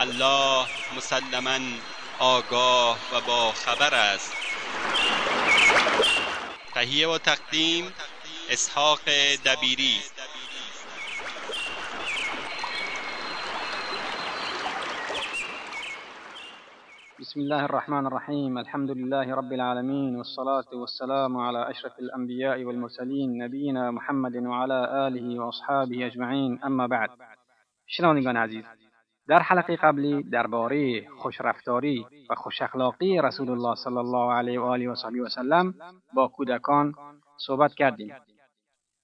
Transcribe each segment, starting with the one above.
الله مسلما آگاه و با خبر است. تهیه و تقدیم اسحاق دبیری. بسم الله الرحمن الرحيم. الحمد لله رب العالمين والصلاة والسلام على أشرف الأنبياء والمرسلين نبينا محمد وعلى آله وأصحابه أجمعين. أما بعد شنوندگان عزیز در حلقه قبلی درباره خوشرفتاری و خوشاخلاقی رسول الله صلی الله علیه و آله و صحبه و سلم با کودکان صحبت کردیم.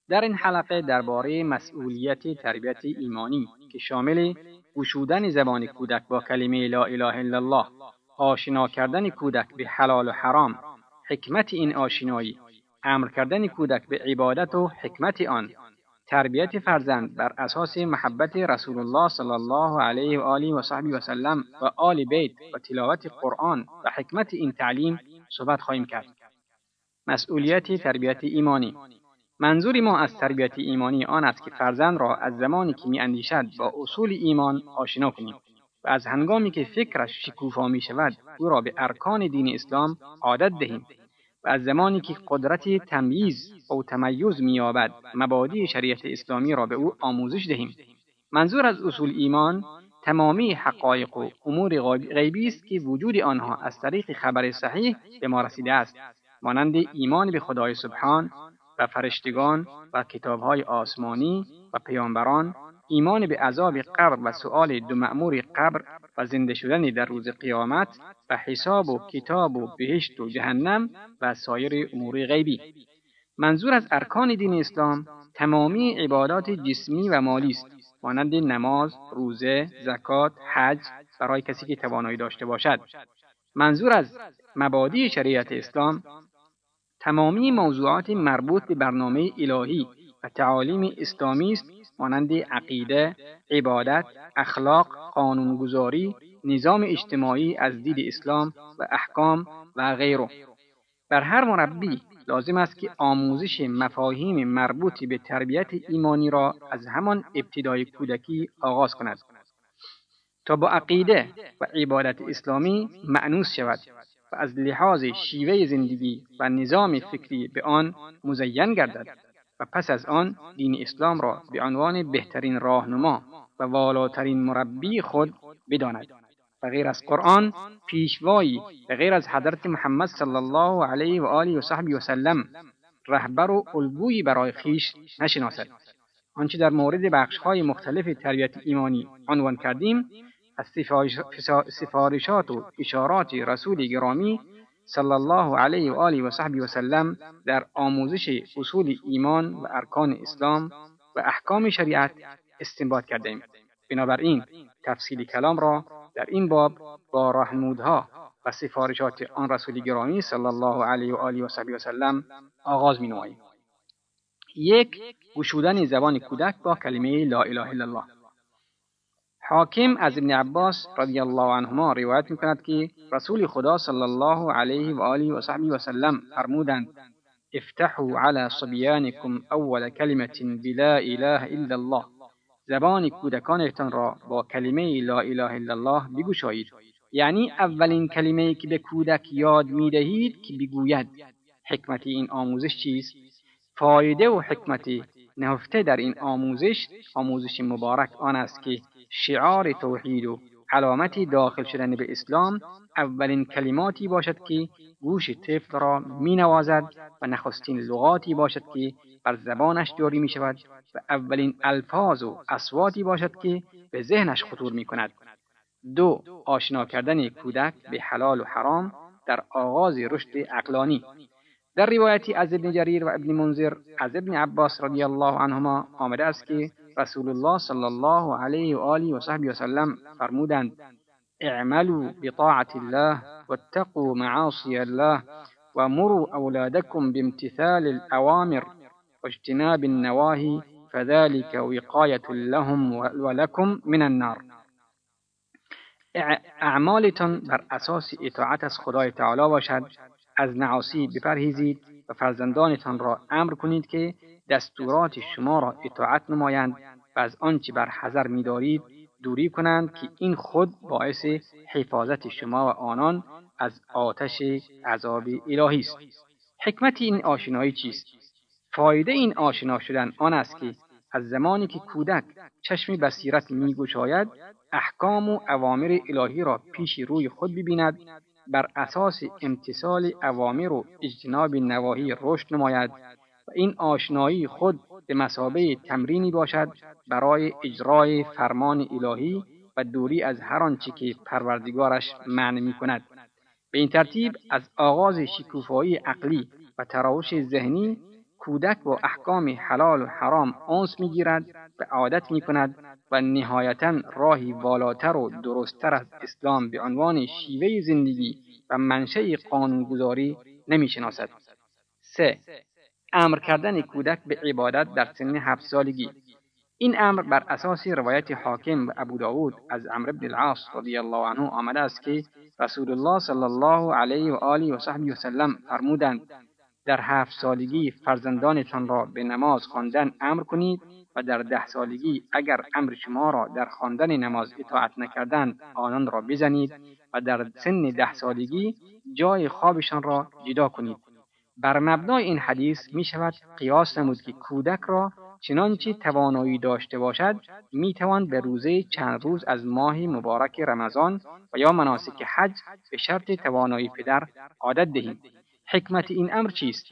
در این حلقه درباره مسئولیت تربیت ایمانی که شامل گشودن زبان کودک با کلمه لا اله الا الله آشنا کردن کودک به حلال و حرام حکمت این آشنایی امر کردن کودک به عبادت و حکمت آن تربیت فرزند بر اساس محبت رسول الله صلی الله علیه و آله و صحبی و سلم و آل بیت و تلاوت قرآن و حکمت این تعلیم صحبت خواهیم کرد. مسئولیت تربیت ایمانی. منظور ما از تربیت ایمانی آن است که فرزند را از زمانی که می اندیشد با اصول ایمان آشنا کنیم و از هنگامی که فکرش شکوفا می شود او را به ارکان دین اسلام عادت دهیم. و از زمانی که قدرت تمییز و تمیز مییابد مبادی شریعت اسلامی را به او آموزش دهیم. منظور از اصول ایمان تمامی حقایق و امور غیبی است که وجود آنها از طریق خبر صحیح به ما رسیده است مانند ایمان به خدای سبحان و فرشتگان و کتابهای آسمانی و پیامبران ایمان به عذاب قبر و سؤال دو مأمور قبر و زنده شدن در روز قیامت و حساب و کتاب و بهشت و جهنم و سایر امور غیبی. منظور از ارکان دین اسلام تمامی عبادات جسمی و مالی است مانند نماز روزه زکات حج برای کسی که توانایی داشته باشد. منظور از مبادی شریعت اسلام تمامی موضوعات مربوط به برنامه الهی و تعالیم اسلامی است مانند عقیده، عبادت، اخلاق، قانونگذاری، نظام اجتماعی از دید اسلام و احکام و غیره. بر هر مربی لازم است که آموزش مفاهیم مربوط به تربیت ایمانی را از همان ابتدای کودکی آغاز کند. تا با عقیده و عبادت اسلامی معنوس شود و از لحاظ شیوه زندگی و نظام فکری به آن مزین گردد. پس از آن دین اسلام را به عنوان بهترین راهنما و والاترین مربی خود بداند و غیر از قرآن پیشوایی و غیر از حضرت محمد صلی الله علیه و آله و صحبی و سلم رهبر و الگویی برای خیش نشناسد. آنچه در مورد بخشهای مختلف تربیت ایمانی عنوان کردیم از سفارشات و اشارات رسول گرامی صلی الله علیه و آله و صحبی و سلم در آموزش اصول ایمان و ارکان اسلام و احکام شریعت استنباط کردیم بنابراین تفصیل کلام را در این باب با راهنمودها و سفارشات آن رسول گرامی صلی الله علیه و آله و صحبی و سلم آغاز می نماییم. یک گشودن زبان کودک با کلمه لا اله الا الله حاکم از ابن عباس رضی الله عنهما روایت می کند که رسول خدا صلی الله علیه و آله و صحبی و سلم فرمودند افتحوا على صبیانکم اول کلمه بلا اله الا الله. زبان کودکانتان را با کلمه لا اله الا الله بگشایید یعنی اولین کلمه که به کودک یاد می دهید که بگوید حکمت این آموزش چیست؟ فایده و حکمت نهفته در این آموزش آموزش مبارک آن است که شعار توحید و علامتی داخل شدن به اسلام اولین کلماتی باشد که گوش طفل را می نوازد و نخستین لغاتی باشد که بر زبانش جاری می شود و اولین الفاظ و اصواتی باشد که به ذهنش خطور می کند. دو آشنا کردن کودک به حلال و حرام در آغاز رشد عقلانی در روایتی از ابن جریر و ابن منذر از ابن عباس رضی الله عنهما آمده است که رسول الله صلى الله عليه و آله و صحبی اعملوا بطاعة الله واتقوا معاصي الله ومروا أولادكم بامتثال الأوامر واجتناب النواهي فذلك وقاية لهم ولكم من النار. أعمالتن بر أساس اطاعت از خدای تعالی باشد. از نعاسی بپرهیزید و فرزندانتان را أمر کنید که دستورات شما را اطاعت نمایند و از آنچه بر حذر میدارید دوری کنند که این خود باعث حفاظت شما و آنان از آتش عذاب الهی است. حکمت این آشنایی چیست؟ فایده این آشنا شدن آن است که از زمانی که کودک چشم بصیرت میگشاید احکام و اوامر الهی را پیش روی خود ببیند بر اساس امتصال اوامر و اجتناب نواهی رشد نماید. این آشنایی خود به مسابه تمرینی باشد برای اجرای فرمان الهی و دوری از هر آنچه که پروردگارش معنی می کند. به این ترتیب از آغاز شکوفایی عقلی و تراوش ذهنی کودک با احکام حلال و حرام آنس می‌گیرد و عادت می کند و نهایتا راهی والاتر و درستتر از اسلام به عنوان شیوه زندگی و منشأ قانونگذاری نمی‌شناسد. سه امر کردن کودک به عبادت در سن هفت سالگی. این امر بر اساس روایت حاکم و ابو داود از عمرو بن العاص رضی الله عنه آمده است که رسول الله صلی الله علیه و آله و صحبه وسلم فرمودند در هفت سالگی فرزندانتان را به نماز خواندن امر کنید و در ده سالگی اگر امر شما را در خواندن نماز اطاعت نکردند آنان را بزنید و در سن ده سالگی جای خوابشان را جدا کنید. بر مبنای این حدیث می شود قیاس نمود که کودک را چنانچه توانایی داشته باشد می توان به روزه چند روز از ماه مبارک رمضان و یا مناسک حج به شرط توانایی پدر عادت دهیم. حکمت این امر چیست؟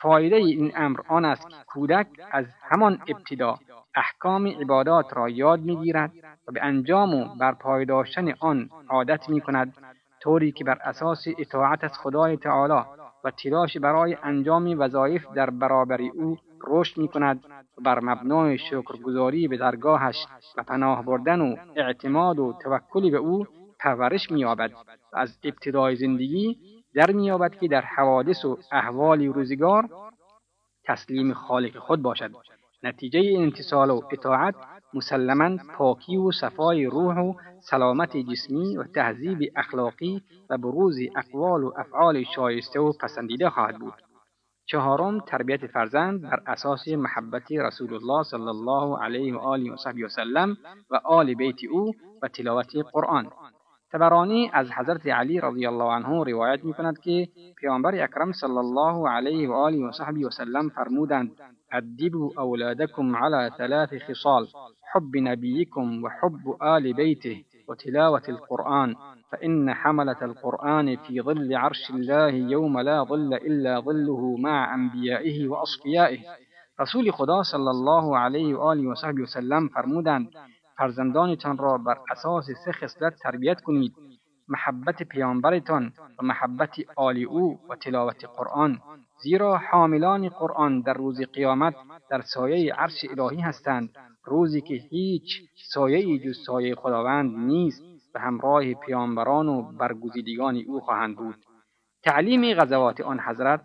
فایده این امر آن است که کودک از همان ابتدا احکام عبادات را یاد می‌گیرد و به انجام و برپای داشتن آن عادت می کند طوری که بر اساس اطاعت از خدای تعالی. و تلاش برای انجام وظایف در برابر او رشد می کند و بر مبنای شکرگزاری به درگاهش و پناه بردن و اعتماد و توکلی به او پرورش مییابد و از ابتدای زندگی در مییابد که در حوادث و احوال روزگار تسلیم خالق خود باشد. نتیجه انتصال و اطاعت مسلما پاکی و صفای روح و سلامت جسمی و تهذیب اخلاقی و بروز اقوال و افعال شایسته و پسندیده خواهد بود. چهارم تربیت فرزند بر اساس محبت رسول الله صلی الله علیه و آله و صحبه وسلم و آل بیت او و تلاوت قرآن. تبرانی از حضرت علی رضی الله عنه روایت می کند که پیامبر اکرم صلی الله علیه و آله و صحبه وسلم فرمودند أدبوا اولادکم على ثلاث خصال حب نبيكم وحب آل بيته وتلاوة القرآن فإن حملة القرآن في ظل عرش الله يوم لا ظل إلا ظله مع أنبيائه وأصفيائه. رسول خدا صلی الله علیه و آله و صحبه وسلم فرمودند فرزندانتان را بر أساس سه خصلت تربیت کنید. محبت پیامبرتان و محبت آل او و تلاوت قرآن زیرا حاملان قرآن در روز قیامت در سایه عرش الهی هستند روزی که هیچ سایه جز سایه خداوند نیست و همراه پیامبران و برگزیدگان او خواهند بود. تعلیم غزوات آن حضرت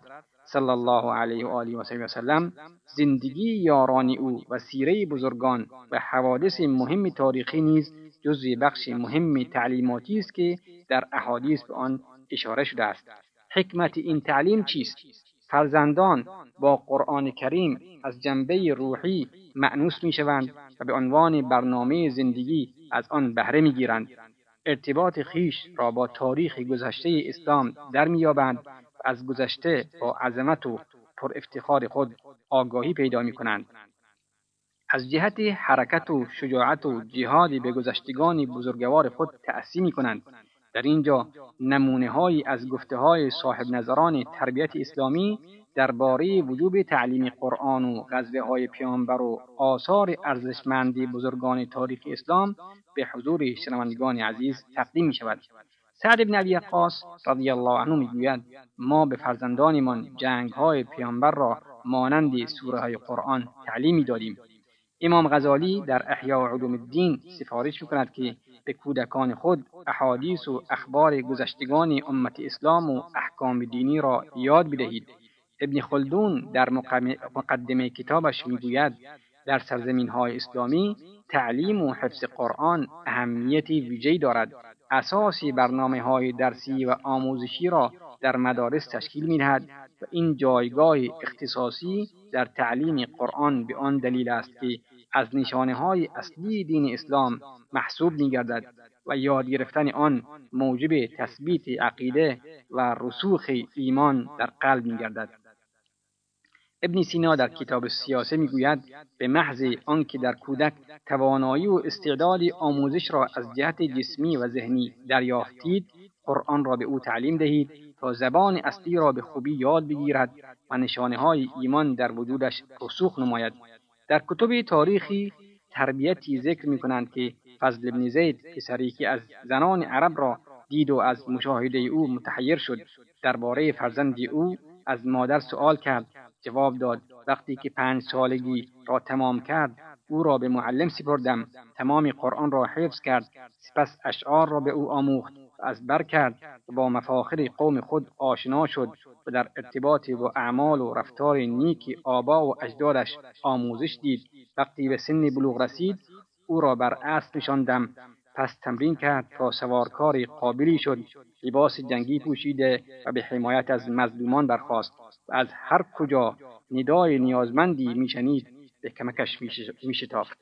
صلی الله علیه و آله و وسلم زندگی یاران او و سیره بزرگان و حوادث مهم تاریخی نیز جزء بخش مهم تعلیماتی است که در احادیث به آن اشاره شده است حکمت این تعلیم چیست فرزندان با قرآن کریم از جنبه روحی معنوس می شوند و به عنوان برنامه زندگی از آن بهره می گیرند. ارتباط خیش را با تاریخ گذشته اسلام در میابند و از گذشته با عظمت و پر افتخار خود آگاهی پیدا می کنند. از جهت حرکت و شجاعت و جهاد به گذشتگان بزرگوار خود تأسی می کنند در اینجا نمونه هایی از گفته های صاحب نظران تربیت اسلامی درباره وجوب تعلیم قرآن و غزوه های پیامبر و آثار ارزشمندی بزرگان تاریخ اسلام به حضور شنوندگان عزیز تقدیم می شود. سعد بن ابی قاس رضی الله عنه می‌گوید ما به فرزندانمان جنگ های پیامبر را مانند سوره های قرآن تعلیمی دادیم امام غزالی در احیاء علوم الدین سفارش می‌کند که به کودکان خود احادیث و اخبار گذشتگان امت اسلام و احکام دینی را یاد بدهید. ابن خلدون در مقدمه کتابش می‌گوید در سرزمین های اسلامی تعلیم و حفظ قرآن اهمیتی ویژه‌ای دارد. اساسی برنامه های درسی و آموزشی را در مدارس تشکیل می‌دهد و این جایگاه اختصاصی در تعلیم قرآن به آن دلیل است که از نشانه های اصلی دین اسلام محسوب می گردد و یاد گرفتن آن موجب تثبیت عقیده و رسوخ ایمان در قلب می گردد. ابن سینا در کتاب سیاسه می‌گوید به محض آنکه در کودک توانایی و استعداد آموزش را از جهت جسمی و ذهنی دریافتید قرآن را به او تعلیم دهید تا زبان اصلی را به خوبی یاد بگیرد و نشانه های ایمان در وجودش رسوخ نماید. در کتب تاریخی تربیتی ذکر می کنند که فضل ابن زید پسری که از زنان عرب را دید و از مشاهده او متحیر شد درباره فرزند او از مادر سؤال کرد جواب داد وقتی که پنج سالگی را تمام کرد او را به معلم سپردم تمام قرآن را حفظ کرد سپس اشعار را به او آموخت. از بر کرد و با مفاخر قوم خود آشنا شد و در ارتباط با اعمال و رفتار نیک آبا و اجدادش آموزش دید. وقتی به سن بلوغ رسید او را بر اسب نشاندم. پس تمرین کرد تا سوارکاری قابلی شد. لباس جنگی پوشیده و به حمایت از مظلومان برخواست و از هر کجا ندای نیازمندی میشنید به کمکش میشتافت.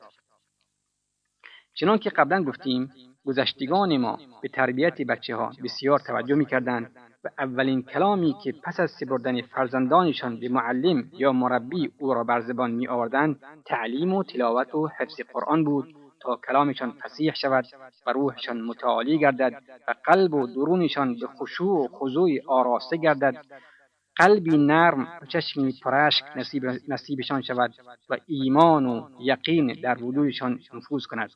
چنان که قبلا گفتیم گذشتگان ما به تربیت بچه ها بسیار توجه می‌کردند و اولین کلامی که پس از سپردن فرزندانشان به معلم یا مربی او را بر زبان می آوردند تعلیم و تلاوت و حفظ قرآن بود تا کلامشان فسیح شود و روحشان متعالی گردد و قلب و درونشان به خشوع و خضوع آراسته گردد. قلبی نرم و چشمی پرشک نصیب نصیبشان شود و ایمان و یقین در وجودشان نفوذ کند.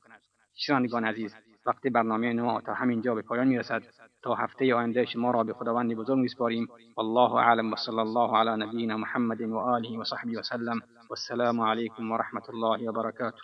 شنوندگان عزیز وقتی برنامه نما تا همینجا به پایان می‌رسد تا هفته آینده شما را به خداوند بزرگ میسپاریم. والله اعلم و صلی الله علی نبینا محمد و آله و صحبه و سلم. والسلام علیکم و رحمت الله و برکاته.